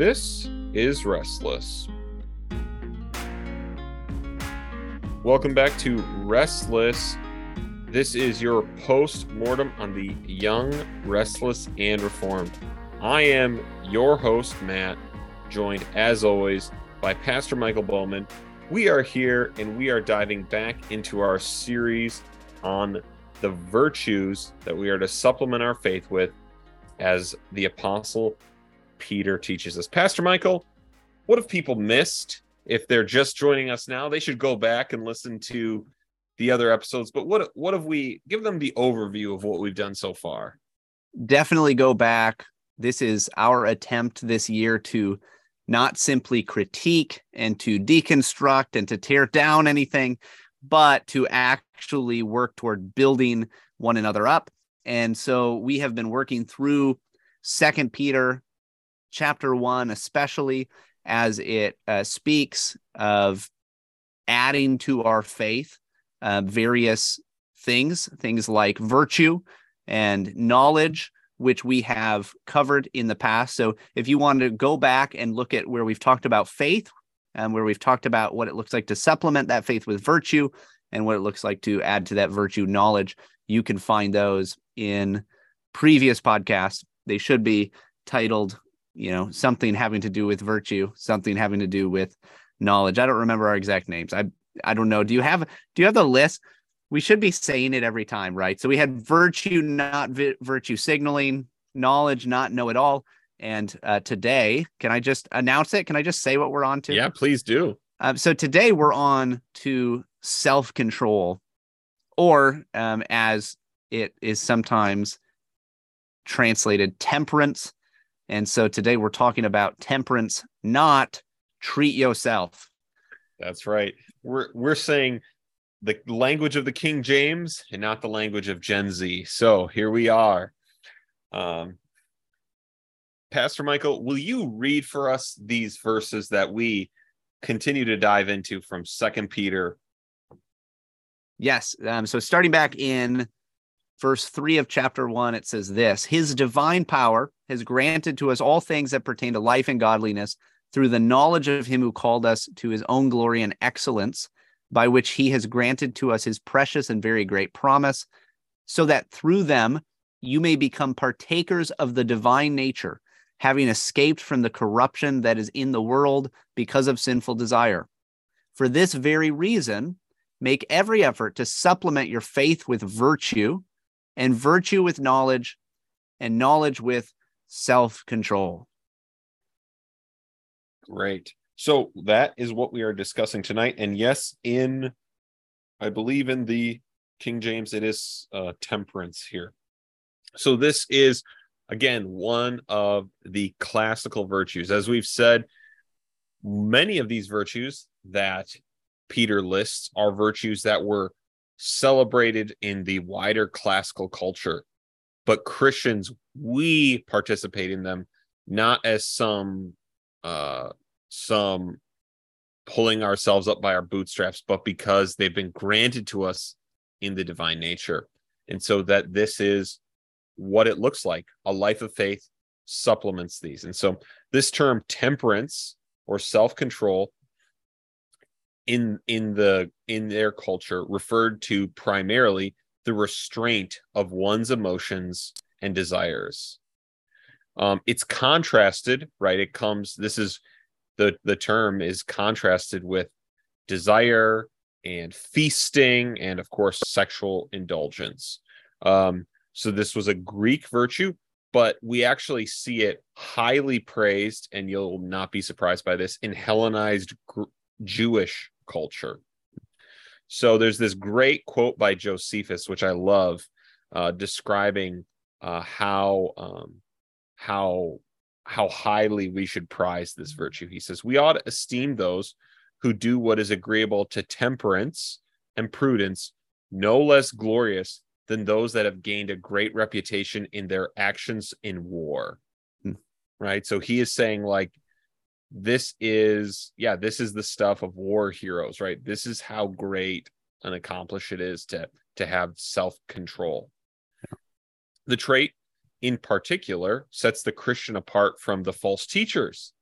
This is Restless. Welcome back to Restless. This is your post mortem on the young, restless, and reformed. I am your host, Matt, joined as always by Pastor Michael Bowman. We are here and we are diving back into our series on the virtues that we are to supplement our faith with as the Apostle Peter teaches us. Pastor Michael, what have people missed? If they're just joining us now, they should go back and listen to the other episodes. But what what have we give them the overview of what we've done so far? Definitely go back. This is our attempt this year to not simply critique and to deconstruct and to tear down anything, but to actually work toward building one another up. And so we have been working through Second Peter chapter one, especially as it uh, speaks of adding to our faith uh, various things, things like virtue and knowledge, which we have covered in the past. So if you want to go back and look at where we've talked about faith, and where we've talked about what it looks like to supplement that faith with virtue and what it looks like to add to that virtue knowledge, you can find those in previous podcasts. They should be titled you know something having to do with virtue something having to do with knowledge. I don't remember our exact names. I i don't know. Do you have do you have the list? We should be saying it every time right? So we had virtue not vi- virtue signaling knowledge not know it all. And uh, today can i just announce it? Can i just say what we're on to? Yeah please do. Um, so today we're on to self-control or um, as it is sometimes translated temperance and so today we're talking about temperance, not treat yourself. That's right. We're we're saying the language of the King James and not the language of Gen Z. So here we are. Um, Pastor Michael, will you read for us these verses that we continue to dive into from Second Peter? Yes. Um, so starting back in verse 3 of chapter 1, it says this His divine power has granted to us all things that pertain to life and godliness through the knowledge of him who called us to his own glory and excellence, by which he has granted to us his precious and very great promise, so that through them you may become partakers of the divine nature, having escaped from the corruption that is in the world because of sinful desire. For this very reason, make every effort to supplement your faith with virtue and virtue with knowledge, and knowledge with self control. Great. So that is what we are discussing tonight. And yes, in, I believe in the King James, it is uh, temperance here. So this is, again, one of the classical virtues. As we've said, many of these virtues that Peter lists are virtues that were celebrated in the wider classical culture. But Christians, we participate in them not as some uh some pulling ourselves up by our bootstraps, but because they've been granted to us in the divine nature. And so that this is what it looks like. A life of faith supplements these. And so this term temperance or self-control in in the in their culture referred to primarily the restraint of one's emotions and desires. Um it's contrasted right? It comes this is the the term is contrasted with desire and feasting and of course sexual indulgence. Um so this was a greek virtue but we actually see it highly praised and you'll not be surprised by this in hellenized Jewish culture. So there's this great quote by Josephus, which I love, uh, describing uh, how um, how how highly we should prize this virtue. He says we ought to esteem those who do what is agreeable to temperance and prudence no less glorious than those that have gained a great reputation in their actions in war. Hmm. Right. So he is saying, like, this is yeah this is the stuff of war heroes right this is how great and accomplished it is to to have self-control the trait in particular sets the christian apart from the false teachers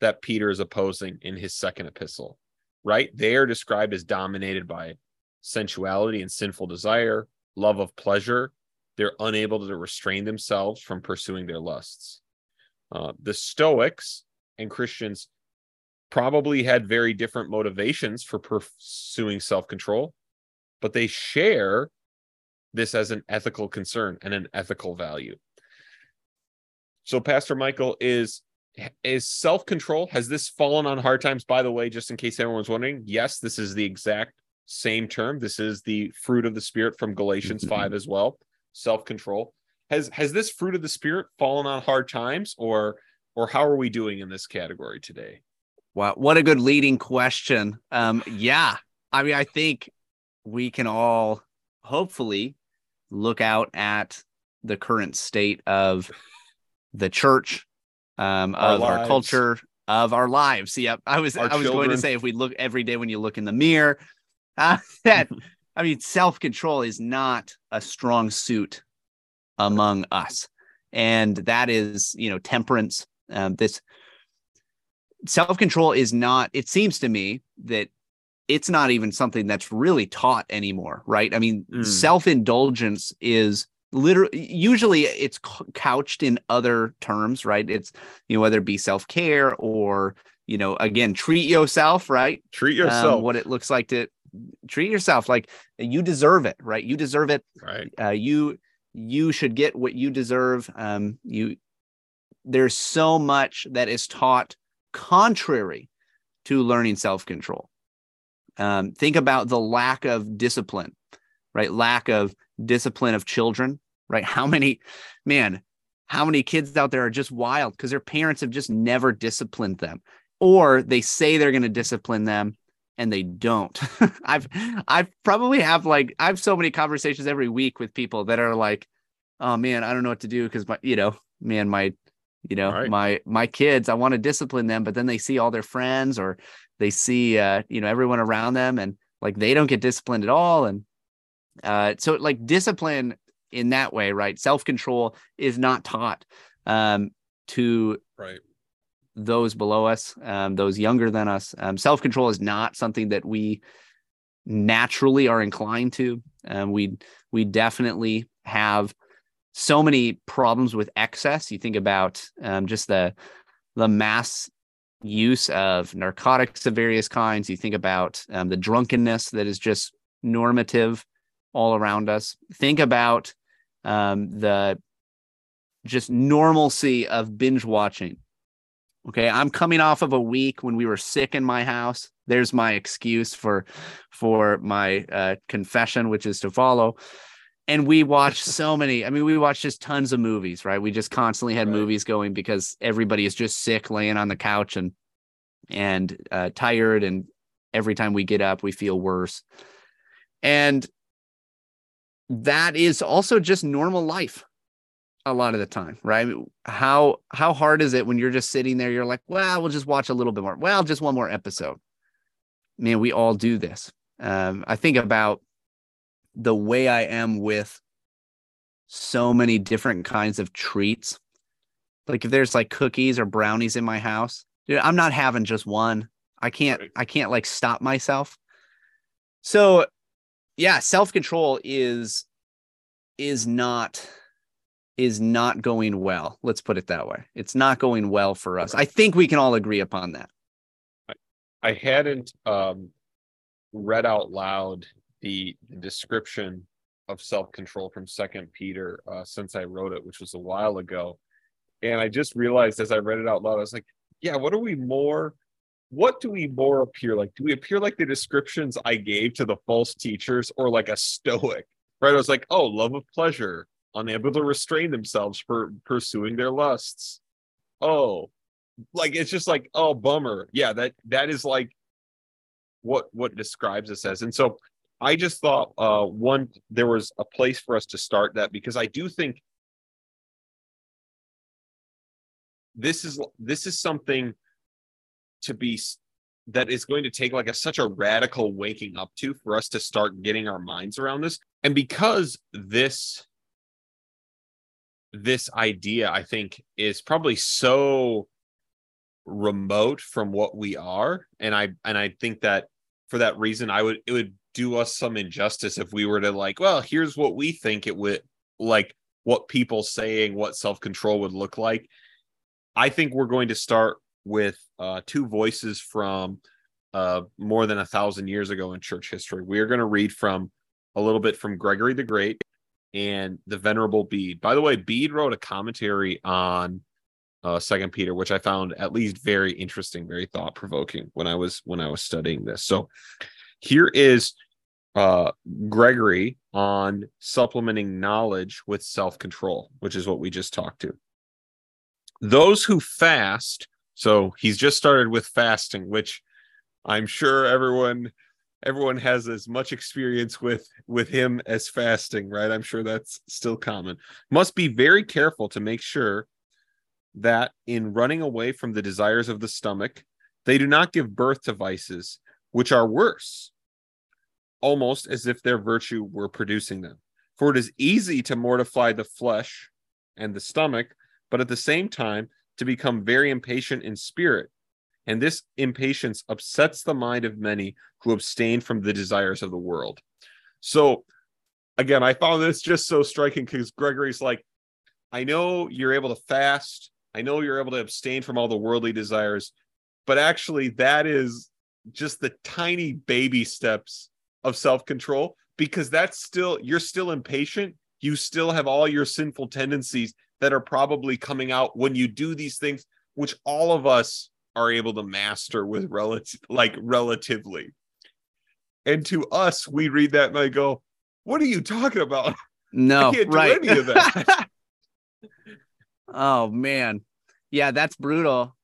that Peter is opposing in his second epistle, right? They are described as dominated by sensuality and sinful desire, love of pleasure. They're unable to restrain themselves from pursuing their lusts. Uh, the Stoics and Christians probably had very different motivations for pursuing self control, but they share this as an ethical concern and an ethical value. So, Pastor Michael, is is self control has this fallen on hard times? By the way, just in case everyone's wondering, yes, this is the exact same term. This is the fruit of the spirit from Galatians mm-hmm. five as well. Self control has has this fruit of the spirit fallen on hard times, or or how are we doing in this category today? Wow, what a good leading question. Um, yeah, I mean, I think we can all hopefully look out at the current state of the church, um, our of lives. our culture, of our lives. Yep, I was our I was children. going to say if we look every day when you look in the mirror, uh, that I mean, self control is not a strong suit among us, and that is you know temperance. Um, this self control is not. It seems to me that it's not even something that's really taught anymore, right? I mean, mm. self indulgence is literally usually it's couched in other terms, right? It's you know whether it be self care or you know again treat yourself, right? Treat um, yourself. Um, what it looks like to treat yourself like you deserve it, right? You deserve it. Right. Uh, you you should get what you deserve. Um, you there's so much that is taught contrary to learning self control. Um, think about the lack of discipline, right? Lack of discipline of children, right? How many, man, how many kids out there are just wild because their parents have just never disciplined them, or they say they're going to discipline them and they don't. I've I've probably have like I have so many conversations every week with people that are like, oh man, I don't know what to do because my you know man my you know right. my my kids I want to discipline them, but then they see all their friends or they see uh, you know everyone around them and like they don't get disciplined at all and uh, so like discipline in that way right? Self-control is not taught um, to right. those below us um, those younger than us. Um, self-control is not something that we naturally are inclined to. Um, we we definitely have so many problems with excess you think about um, just the the mass use of narcotics of various kinds. You think about um, the drunkenness that is just normative all around us. Think about um, the just normalcy of binge watching. Okay, I'm coming off of a week when we were sick in my house. There's my excuse for for my uh, confession, which is to follow. And we watched so many. I mean, we watched just tons of movies, right? We just constantly had right. movies going because everybody is just sick, laying on the couch and and uh, tired. And every time we get up, we feel worse. And that is also just normal life a lot of the time, right? How how hard is it when you're just sitting there? You're like, well, we'll just watch a little bit more. Well, just one more episode. Man, we all do this. Um, I think about the way I am with so many different kinds of treats. Like if there's like cookies or brownies in my house, dude, I'm not having just one. I can't right. I can't like stop myself. So yeah, self-control is is not is not going well. Let's put it that way. It's not going well for us. I think we can all agree upon that. I, I hadn't um, read out loud the, description of self-control from second peter uh, since i wrote it which was a while ago. And i just realized as i read it out loud i was like yeah what are we more what do we more appear like? Do we appear like the descriptions i gave to the false teachers or like a stoic? Right? I was like oh love of pleasure unable to restrain themselves for pursuing their lusts. Oh like it's just like oh bummer. Yeah that that is like what what describes us as. And so I just thought uh, one there was a place for us to start that because I do think this is this is something to be that is going to take like a such a radical waking up to for us to start getting our minds around this. And because this this idea i think is probably so remote from what we are and i and i think that for that reason i would it would do us some injustice if we were to like well here's what we think it would like what people saying what self-control would look like. I think we're going to start with uh two voices from uh more than a thousand years ago in church history. We are going to read from a little bit from gregory the great and the venerable bede. By the way bede wrote a commentary on uh second peter which i found at least very interesting very thought provoking when i was when i was studying this. So here is uh gregory on supplementing knowledge with self-control which is what we just talked to. Those who fast so he's just started with fasting which i'm sure everyone everyone has as much experience with with him as fasting right? I'm sure that's still common. Must be very careful to make sure that in running away from the desires of the stomach, they do not give birth to vices, which are worse, almost as if their virtue were producing them. For it is easy to mortify the flesh and the stomach, but at the same time to become very impatient in spirit. And this impatience upsets the mind of many who abstain from the desires of the world. So, again, I found this just so striking because Gregory's like, I know you're able to fast I know you're able to abstain from all the worldly desires, but actually, that is just the tiny baby steps of self control because that's still, you're still impatient. You still have all your sinful tendencies that are probably coming out when you do these things, which all of us are able to master with relative, like relatively. And to us, we read that and I go, What are you talking about? No, I can't right. do any of that. oh man. Yeah, that's brutal.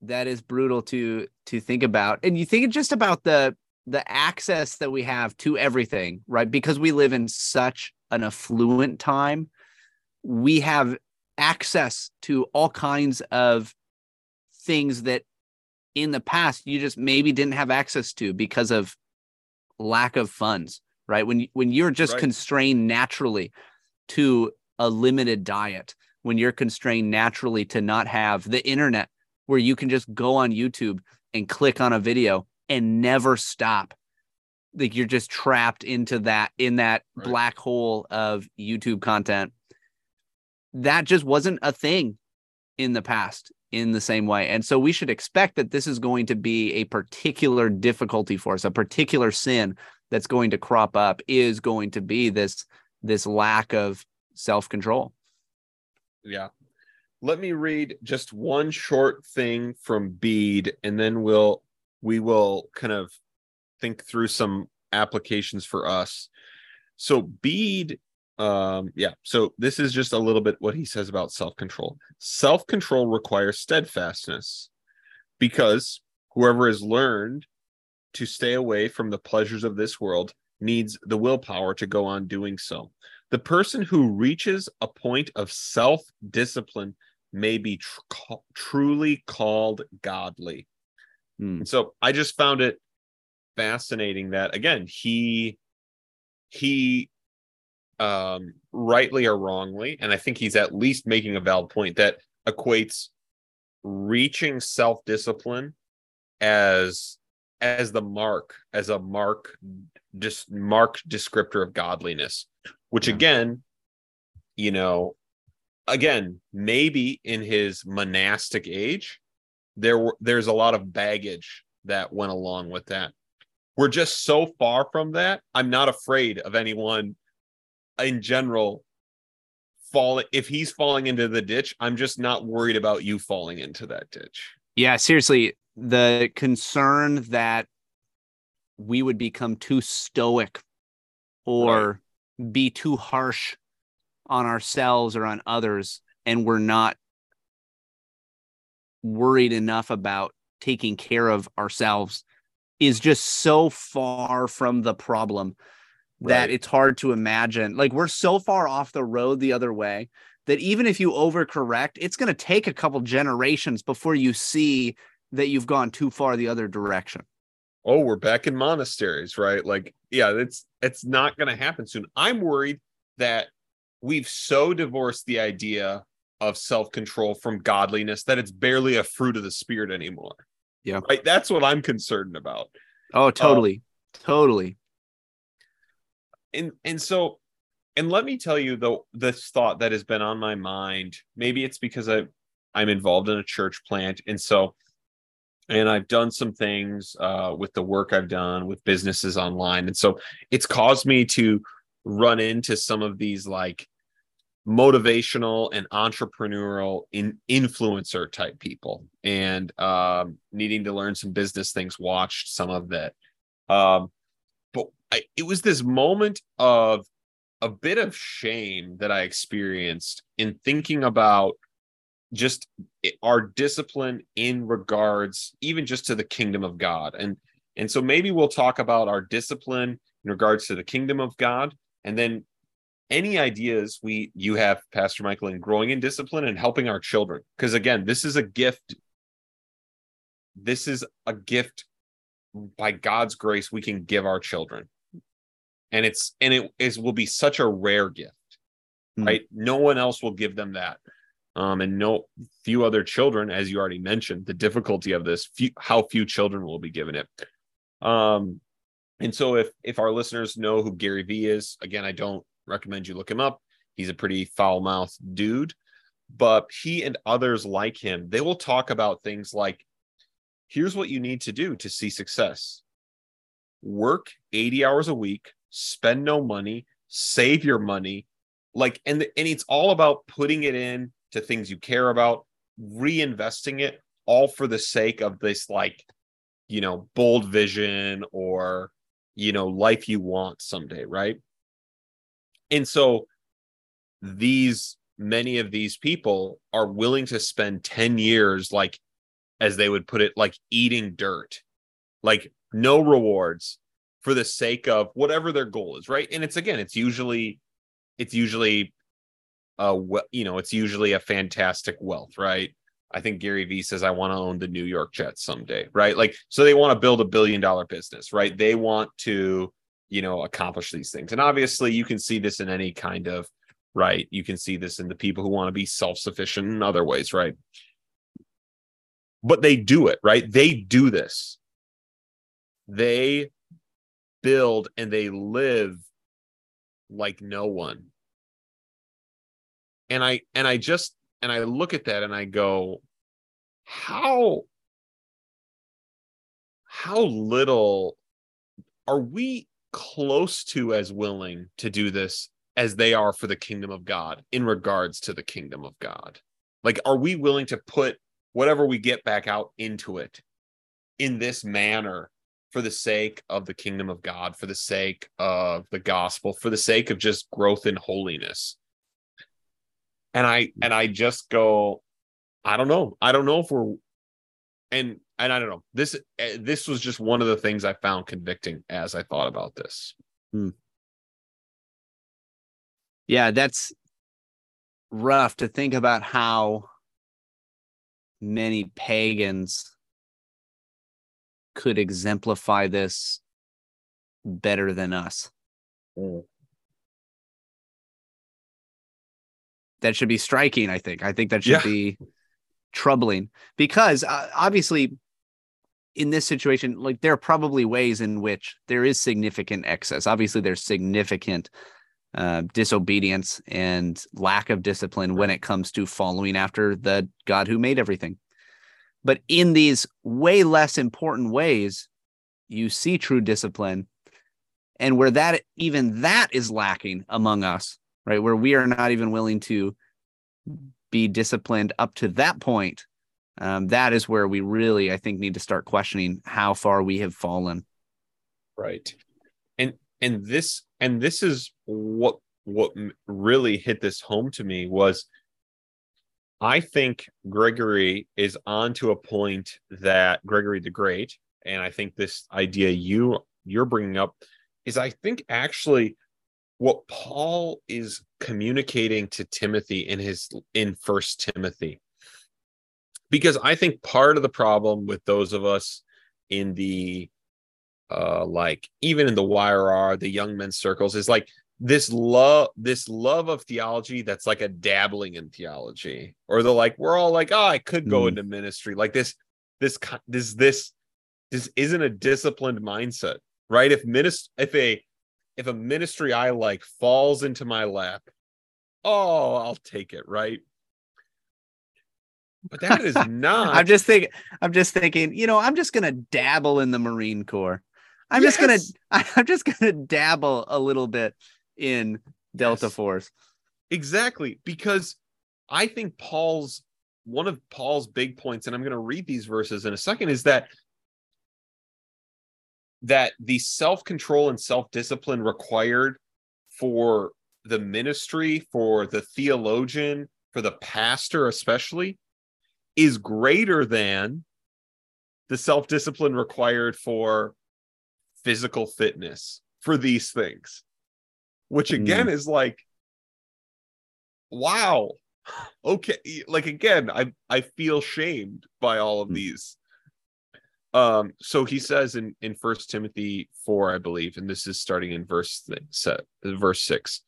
That is brutal to to think about. And you think just about the the access that we have to everything, right? Because we live in such an affluent time, we have access to all kinds of things that in the past you just maybe didn't have access to because of lack of funds, right? When when you're just Right. constrained naturally to a limited diet, when you're constrained naturally to not have the internet where you can just go on YouTube and click on a video and never stop. Like you're just trapped into that in that Right. black hole of YouTube content. That just wasn't a thing in the past in the same way. And so we should expect that this is going to be a particular difficulty for us, a particular sin that's going to crop up is going to be this this lack of self-control. yeah let me read just one short thing from bede and then we'll we will kind of think through some applications for us. So bede um yeah so this is just a little bit what he says about self-control. Self-control requires steadfastness because whoever has learned to stay away from the pleasures of this world needs the willpower to go on doing so. The person who reaches a point of self discipline may be tr- truly called godly. Hmm. And so I just found it fascinating that again he he um rightly or wrongly and I think he's at least making a valid point that equates reaching self discipline as as the mark as a mark just mark descriptor of godliness which Yeah. again you know again maybe in his monastic age there were there's a lot of baggage that went along with that. We're just so far from that. I'm not afraid of anyone in general falling if he's falling into the ditch i'm just not worried about you falling into that ditch. Yeah, seriously, the concern that we would become too stoic or be too harsh on ourselves or on others and we're not worried enough about taking care of ourselves is just so far from the problem that it's hard to imagine. Like we're so far off the road the other way that even if you overcorrect, it's going to take a couple generations before you see that you've gone too far the other direction. oh we're back in monasteries right like yeah it's it's not going to happen soon i'm worried that we've so divorced the idea of self-control from godliness that it's barely a fruit of the spirit anymore. Yeah. Right. That's what I'm concerned about. Oh, totally. Um, totally. And and so and let me tell you though this thought that has been on my mind. Maybe it's because I I'm involved in a church plant and so and I've done some things uh, with the work I've done with businesses online. And so it's caused me to run into some of these like motivational and entrepreneurial in influencer type people and um, needing to learn some business things watched some of that um, but I, it was this moment of a bit of shame that i experienced in thinking about just our discipline in regards even just to the kingdom of god. And and so maybe we'll talk about our discipline in regards to the kingdom of god and then any ideas we you have pastor michael in growing in discipline and helping our children? Because again this is a gift. This is a gift. By god's grace we can give our children. And it's and it is will be such a rare gift mm. right? No one else will give them that. Um and no few other children as you already mentioned the difficulty of this few, how few children will be given it. Um and so if if our listeners know who gary vee is again i don't recommend you look him up. He's a pretty foul mouthed dude, but he and others like him, they will talk about things like here's what you need to do to see success work 80 hours a week, spend no money, save your money. Like, and, and it's all about putting it in to things you care about, reinvesting it all for the sake of this, like, you know, bold vision or, you know, life you want someday, right? And so these many of these people are willing to spend 10 years like as they would put it like eating dirt. Like no rewards for the sake of whatever their goal is, right? And it's again, it's usually it's usually uh you know, it's usually a fantastic wealth, right? I think Gary Vee says I want to own the New York Jets someday, right? Like so they want to build a billion dollar business, right? They want to you know accomplish these things. And obviously you can see this in any kind of right? You can see this in the people who want to be self-sufficient in other ways right? But they do it right? They do this. They build and they live like no one. And i and i just and i look at that and i go how how little are we close to as willing to do this as they are for the kingdom of God in regards to the kingdom of God? Like, are we willing to put whatever we get back out into it in this manner for the sake of the kingdom of God, for the sake of the gospel, for the sake of just growth in holiness? And I and I just go, I don't know. I don't know if we're and and I don't know. This eh, this was just one of the things I found convicting as I thought about this. Hmm. Yeah, that's rough to think about how many pagans could exemplify this better than us. Mm. That should be striking, I think. I think that should yeah. be troubling because uh, obviously in this situation like there are probably ways in which there is significant excess. Obviously there's significant uh, disobedience and lack of discipline when it comes to following after the god who made everything. But in these way less important ways you see true discipline. And where that even that is lacking among us right where we are not even willing to be disciplined up to that point, um, that is where we really, I think, need to start questioning how far we have fallen. Right, and and this and this is what what really hit this home to me was I think Gregory is on to a point that Gregory the Great, and I think this idea you you're bringing up is I think actually what Paul is communicating to Timothy in his in First Timothy. Because I think part of the problem with those of us in the uh like even in the YRR, the young men's circles is like this love this love of theology that's like a dabbling in theology or the like we're all like oh i could go Mm. into ministry. Like this this this this this isn't a disciplined mindset right? If minis- if a if a ministry i like falls into my lap oh i'll take it right but that is not I'm just thinking. I'm just thinking. You know, I'm just gonna dabble in the Marine Corps. I'm just gonna. I'm just gonna dabble a little bit in Delta Yes. Force. Exactly, because I think Paul's one of Paul's big points, and I'm going to read these verses in a second, is that that the self-control and self-discipline required for the ministry, for the theologian, for the pastor especially, is greater than the self-discipline required for physical fitness for these things. Which again is like wow okay like again i i feel shamed by all of Mm. these um so he says in in first timothy 4 i believe and this is starting in verse set verse 6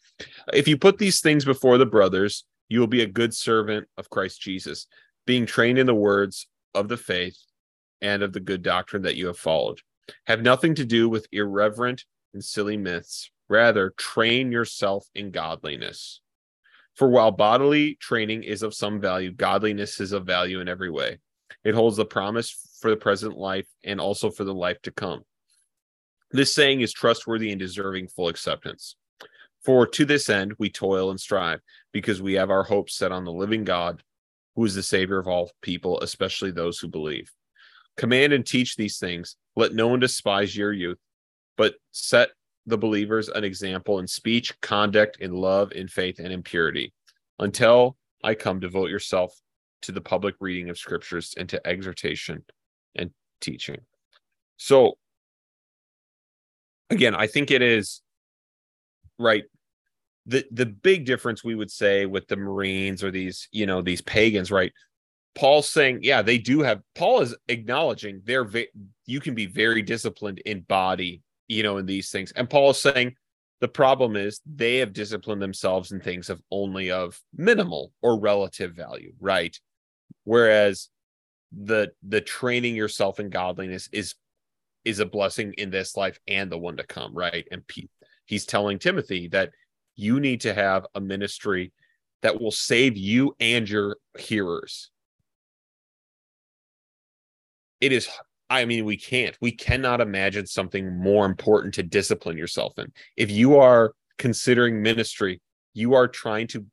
if you put these things before the brothers you will be a good servant of christ jesus being trained in the words of the faith and of the good doctrine that you have followed have nothing to do with irreverent and silly myths rather train yourself in godliness for while bodily training is of some value, godliness is of value in every way. It holds the promise for the present life and also for the life to come. This saying is trustworthy and deserving full acceptance. For to this end we toil and strive, because we have our hopes set on the living God, who is the Savior of all people, especially those who believe. Command and teach these things. Let no one despise your youth, but set the believers an example in speech, conduct, in love, in faith, and in purity. Until I come, devote yourself to the public reading of scriptures and to exhortation and teaching. So, again, I think it is right. The the big difference we would say with the Marines or these, you know, these pagans, right? Paul's saying, yeah, they do have. Paul is acknowledging they're ve- you can be very disciplined in body, you know, in these things. And Paul is saying the problem is they have disciplined themselves in things of only of minimal or relative value, right? Whereas the the training yourself in godliness is is a blessing in this life and the one to come, right? And Pete, he's telling Timothy that you need to have a ministry that will save you and your hearers. It is I mean, we can't. We cannot imagine something more important to discipline yourself in. If you are considering ministry, you are trying to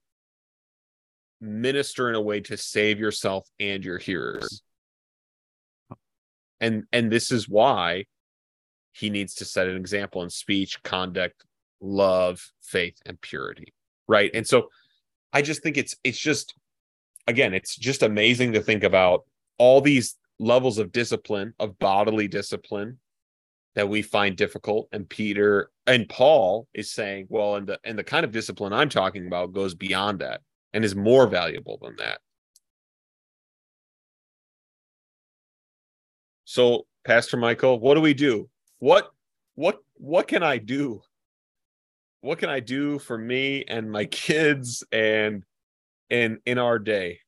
minister in a way to save yourself and your hearers. And and this is why he needs to set an example in speech, conduct, love, faith, and purity. Right. And so I just think it's it's just again, it's just amazing to think about all these levels of discipline, of bodily discipline that we find difficult. And Peter and Paul is saying, well, and the and the kind of discipline I'm talking about goes beyond that and is more valuable than that. So, Pastor Michael, what do we do? What what what can I do? What can I do for me and my kids and in in our day?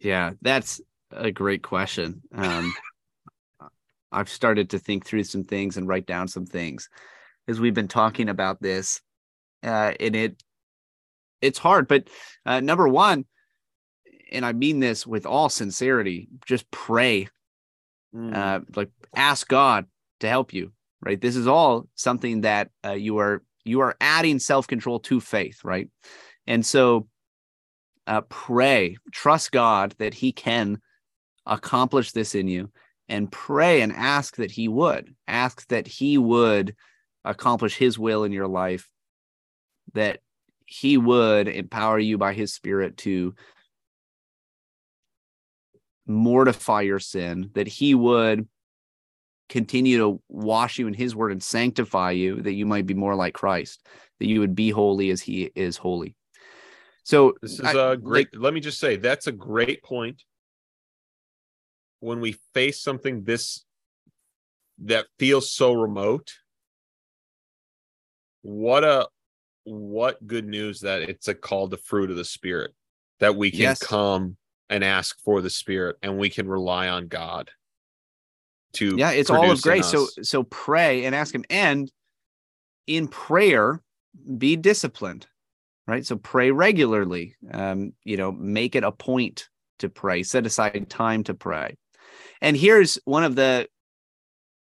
Yeah, that's a great question. Um, I've started to think through some things and write down some things as we've been talking about this, uh, and it it's hard. But uh, number one, and I mean this with all sincerity, just pray, uh, like ask God to help you. Right, this is all something that uh, you are you are adding self control to faith. Right, and so uh, pray, trust God that He can accomplish this in you, and pray and ask that He would. Ask that He would accomplish His will in your life, that He would empower you by His Spirit to mortify your sin, that He would continue to wash you in His Word and sanctify you, that you might be more like Christ, that you would be holy as He is holy. So This is I- a great. let me just say that's a great point. When we face something this that feels so remote, what a what good news that it's a call to fruit of the spirit that we can Yes. come and ask for the spirit and we can rely on God to yeah it's all of grace. So so pray and ask him. And in prayer be disciplined right? So pray regularly. Um you know make it a point to pray. Set aside time to pray. And here's one of the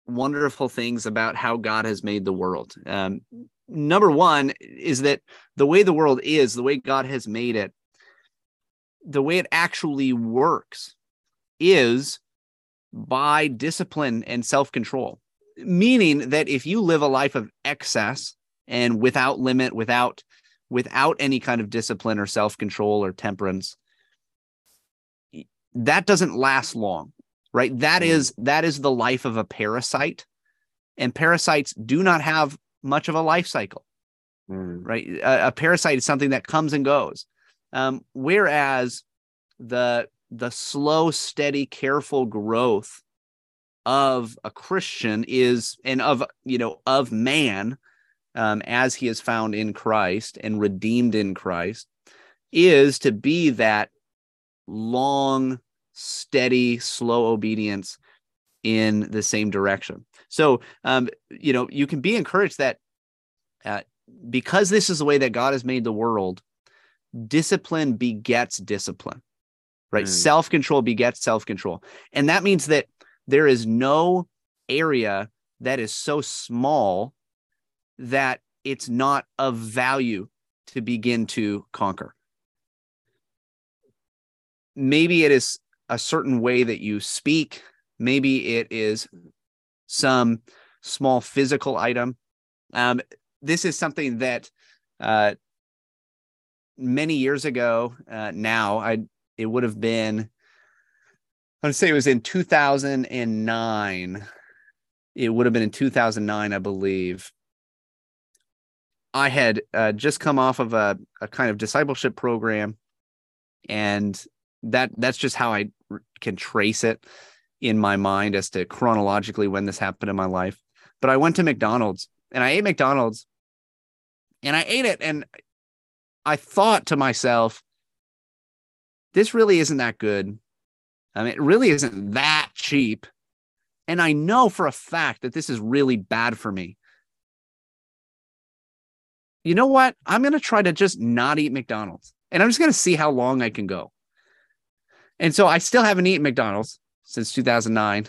wonderful things about how god has made the world. Um number one is that the way the world is the way god has made it the way it actually works is by discipline and self control, meaning that if you live a life of excess and without limit, without without any kind of discipline or self control or temperance, that doesn't last long, right? That Mm. is that is the life of a parasite, and parasites do not have much of a life cycle Mm, right? A, a parasite is something that comes and goes, um, whereas the the slow, steady, careful growth of a Christian is and of you know of man um, as he is found in Christ and redeemed in Christ is to be that long, steady, slow obedience in the same direction. So, um, you know, you can be encouraged that uh, because this is the way that God has made the world, discipline begets discipline, right? Mm. Self control begets self control. And that means that there is no area that is so small that it's not of value to begin to conquer. Maybe it is a certain way that you speak, maybe it is some small physical item. Um, this is something that uh, many years ago uh, now i it would have been i'd say it was in 2009 it would have been in 2009 i believe. I had uh, just come off of a, a kind of discipleship program and that that's just how i can trace it in my mind as to chronologically when this happened in my life. But i went to mcdonald's and i ate mcdonald's and i ate it and I thought to myself, this really isn't that good. I mean, it really isn't that cheap. And I know for a fact that this is really bad for me. You know what? I'm going to try to just not eat McDonald's and I'm just going to see how long I can go. And so I still haven't eaten McDonald's since 2009.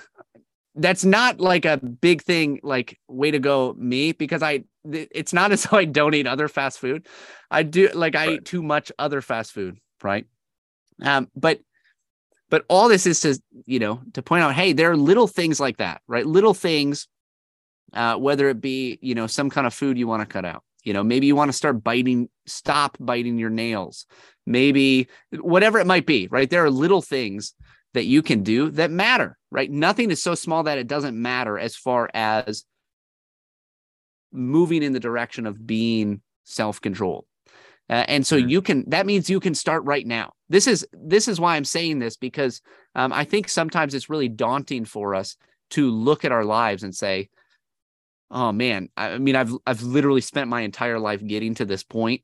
That's not like a big thing, like way to go, me, because I, it's not as though I don't eat other fast food. I do like I Right. eat too much other fast food, right? Um, but but all this is to you know to point out, hey, there are little things like that, right? Little things, uh, whether it be you know some kind of food you want to cut out. You know, maybe you want to start biting, stop biting your nails. Maybe whatever it might be, right? There are little things that you can do that matter, right? Nothing is so small that it doesn't matter as far as moving in the direction of being self-controlled. Uh, and so Mhm. you can that means you can start right now. This is this is why I'm saying this because um, I think sometimes it's really daunting for us to look at our lives and say, "Oh man, I I mean, I've I've literally spent my entire life getting to this point,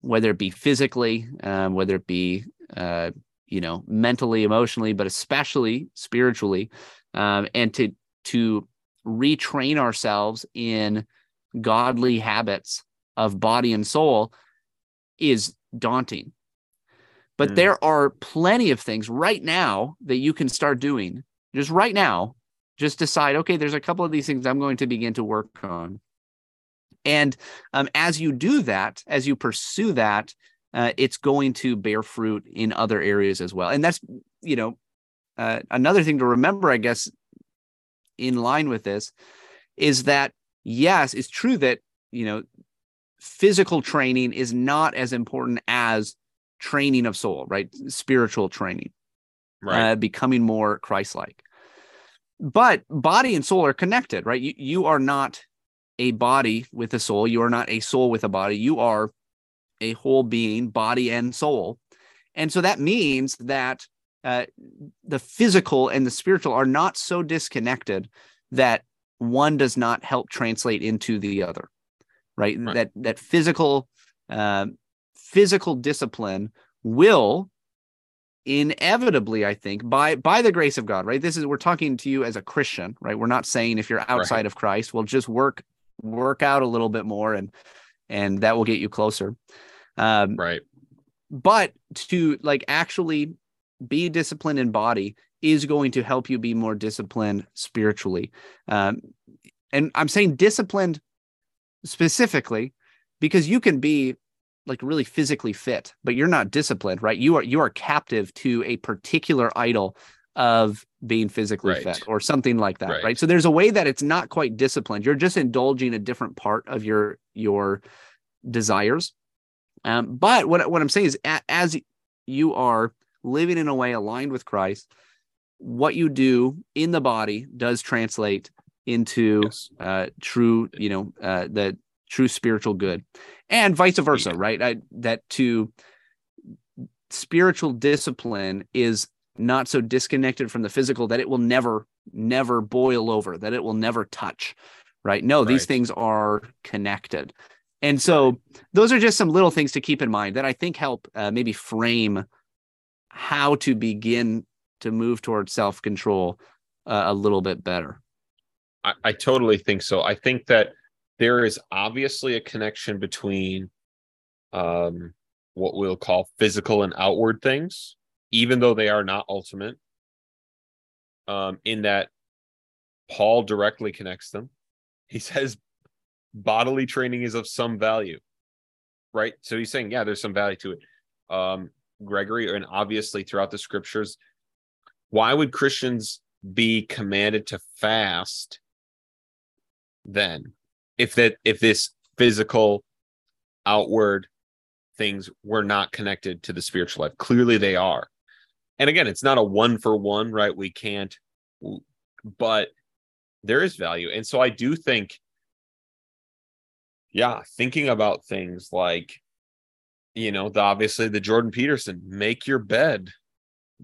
whether it be physically, um, whether it be uh, you know mentally, emotionally, but especially spiritually, um, and to to retrain ourselves in godly habits of body and soul is daunting. But Mm. there are plenty of things right now that you can start doing. Just right now, just decide, okay, there's a couple of these things I'm going to begin to work on. And um, as you do that, as you pursue that, uh, it's going to bear fruit in other areas as well. And that's, you know, uh, another thing to remember, I guess, in line with this is that, yes, it's true that, you know, physical training is not as important as training of soul, right? Spiritual training, right. uh, becoming more Christ-like. But body and soul are connected, right? You you are not a body with a soul. You are not a soul with a body. You are a whole being, body and soul. And so that means that uh, the physical and the spiritual are not so disconnected that one does not help translate into the other right, right. that that physical uh, physical discipline will inevitably i think by by the grace of god right? This is we're talking to you as a christian right? We're not saying if you're outside right. of christ we'll just work work out a little bit more and and that will get you closer. Um right. but to like actually be disciplined in body is going to help you be more disciplined spiritually. Um and i'm saying disciplined specifically because you can be like really physically fit, but you're not disciplined, right? You are you are captive to a particular idol of being physically right. fit or something like that, right. right? So there's a way that it's not quite disciplined. You're just indulging a different part of your your desires. Um, but what what I'm saying is, as you are living in a way aligned with Christ, what you do in the body does translate into yes. uh, true, you know, uh, the true spiritual good and vice versa, yeah. right? I, that to spiritual discipline is not so disconnected from the physical that it will never, never boil over, that it will never touch, right? No, right. these things are connected. And so those are just some little things to keep in mind that I think help uh, maybe frame how to begin to move towards self control uh, a little bit better. I, I, totally think so. I think that there is obviously a connection between um, what we'll call physical and outward things, even though they are not ultimate. Um, in that Paul directly connects them. He says bodily training is of some value, right? So he's saying, yeah, there's some value to it. Um, Gregory, and obviously throughout the scriptures, why would Christians be commanded to fast then? if that if this physical outward things were not connected to the spiritual life clearly they are and again it's not a one for one right we can't but there is value and so i do think yeah thinking about things like you know the obviously the jordan peterson make your bed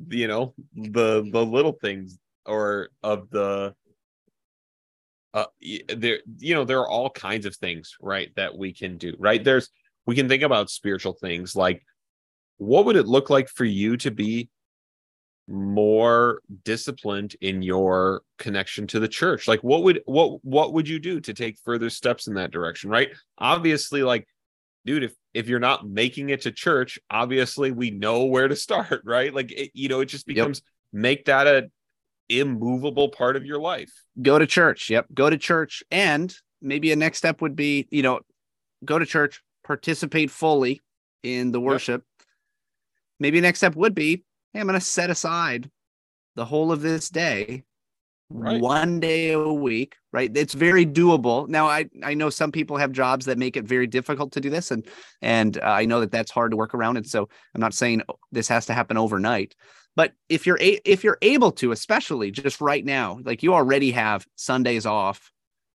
you know the the little things or of the uh, there you know there are all kinds of things right that we can do right? There's we can think about spiritual things like what would it look like for you to be more disciplined in your connection to the church? Like what would what what would you do to take further steps in that direction right? Obviously like dude if if you're not making it to church obviously we know where to start right? Like it, you know it just becomes yep. make that a immovable part of your life. Go to church. Yep. Go to church. And maybe a next step would be, you know, go to church, participate fully in the worship. Yep. Maybe next step would be, hey, I'm going to set aside the whole of this day, right. one day a week, right? It's very doable. Now, I, I know some people have jobs that make it very difficult to do this. And, and uh, I know that that's hard to work around. And so I'm not saying this has to happen overnight, but if you're a- if you're able to, especially just right now, like you already have Sundays off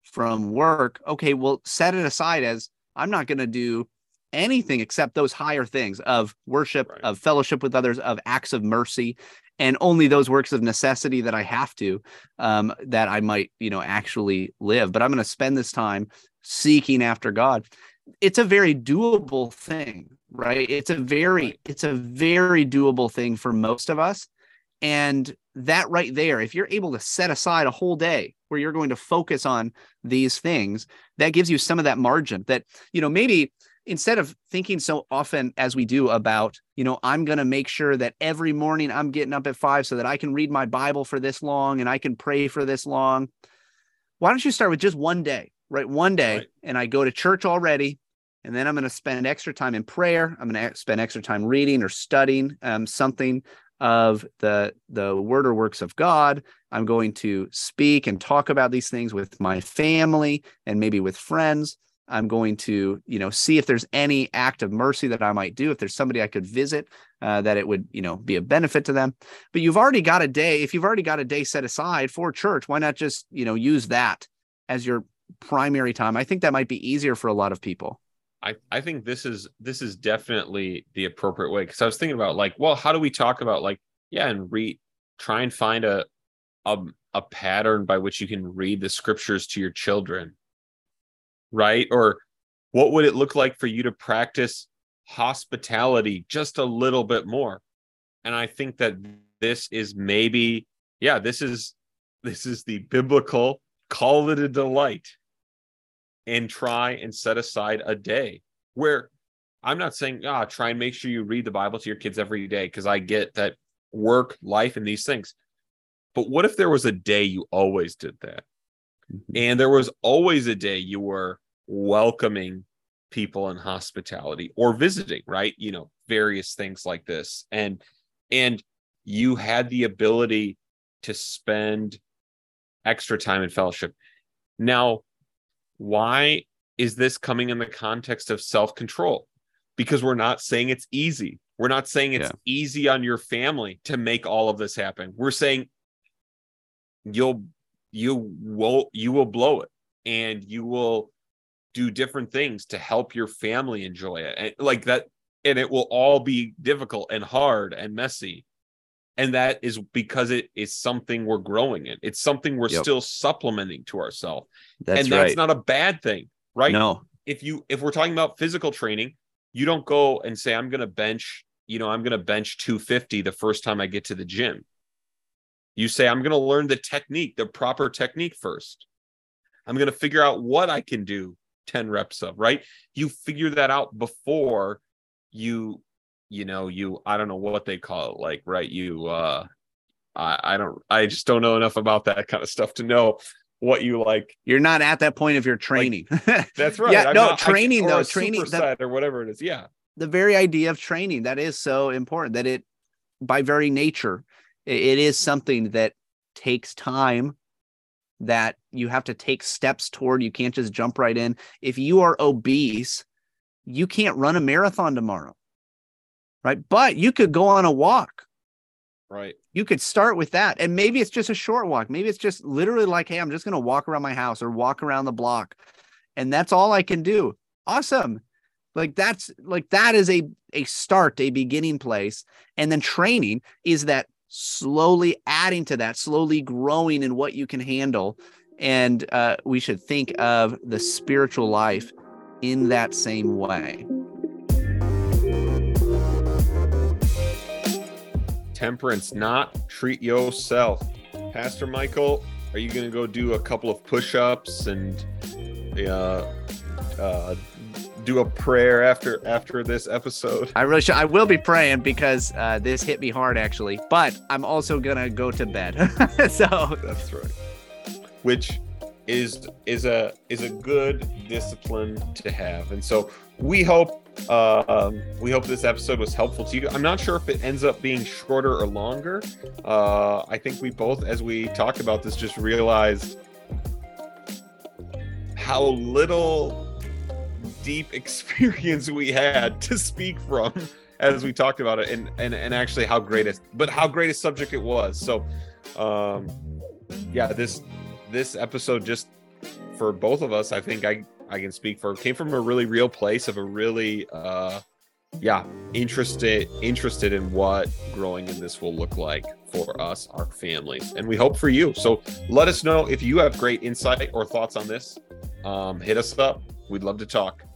from work, okay, well set it aside as I'm not going to do anything except those higher things of worship, right. of fellowship with others, of acts of mercy, and only those works of necessity that I have to, um, that I might, you know, actually live. But I'm going to spend this time seeking after God. It's a very doable thing right it's a very it's a very doable thing for most of us and that right there if you're able to set aside a whole day where you're going to focus on these things that gives you some of that margin that you know maybe instead of thinking so often as we do about you know i'm going to make sure that every morning i'm getting up at 5 so that i can read my bible for this long and i can pray for this long why don't you start with just one day right one day right. and i go to church already and then I'm going to spend extra time in prayer. I'm going to spend extra time reading or studying um, something of the the word or works of God. I'm going to speak and talk about these things with my family and maybe with friends. I'm going to, you know, see if there's any act of mercy that I might do. If there's somebody I could visit, uh, that it would, you know, be a benefit to them. But you've already got a day. If you've already got a day set aside for church, why not just, you know, use that as your primary time? I think that might be easier for a lot of people. I, I think this is this is definitely the appropriate way because I was thinking about like, well, how do we talk about like, yeah, and read, try and find a, a a pattern by which you can read the scriptures to your children, right? Or what would it look like for you to practice hospitality just a little bit more? And i think that this is maybe yeah this is this is the biblical call it a delight and try and set aside a day where i'm not saying ah try and make sure you read the bible to your kids every day because i get that work life and these things. But what if there was a day you always did that mm-hmm. and there was always a day you were welcoming people in hospitality or visiting right? You know various things like this. And and you had the ability to spend extra time in fellowship. Now why is this coming in the context of self-control? Because we're not saying it's easy. We're not saying it's yeah. easy on your family to make all of this happen. We're saying you'll you will you will blow it and you will do different things to help your family enjoy it. And like that and it will all be difficult and hard and messy. And that is because it is something we're growing in. It's something we're yep. still supplementing to ourselves. That's and that's right. not a bad thing right? No. If you if we're talking about physical training you don't go and say i'm going to bench you know i'm going to bench 250 the first time i get to the gym you say i'm going to learn the technique the proper technique first i'm going to figure out what i can do 10 reps of, right? You figure that out before you, you know, you, I don't know what they call it, like, right? You, uh, I, I don't, I just don't know enough about that kind of stuff to know what you like. You're not at that point of your training. Like, that's right. yeah, I'm no, not, training I, though, training that, or whatever it is. Yeah. The very idea of training that is so important that it, by very nature, it is something that takes time that you have to take steps toward. You can't just jump right in. If you are obese, you can't run a marathon tomorrow. Right. But you could go on a walk. Right. You could start with that. And maybe it's just a short walk. Maybe it's just literally like, hey, I'm just going to walk around my house or walk around the block. And that's all I can do. Awesome. Like that's like that is a a start, a beginning place. And then training is that slowly adding to that, slowly growing in what you can handle. And uh, we should think of the spiritual life in that same way. Temperance, not treat yourself. Pastor Michael, are you going to go do a couple of push ups and uh, uh, do a prayer after after this episode? I really should. I will be praying because uh, this hit me hard actually, but I'm also gonna go to bed. so that's right. Which is is a is a good discipline to have, and so we hope uh, um, we hope this episode was helpful to you. I'm not sure if it ends up being shorter or longer. Uh, I think we both, as we talked about this, just realized how little deep experience we had to speak from as we talked about it and and, and actually how great it but how great a subject it was. So um yeah this this episode just for both of us i think i i can speak for came from a really real place of a really uh yeah interested interested in what growing in this will look like for us our families and we hope for you. So let us know if you have great insight or thoughts on this. Um hit us up. We'd love to talk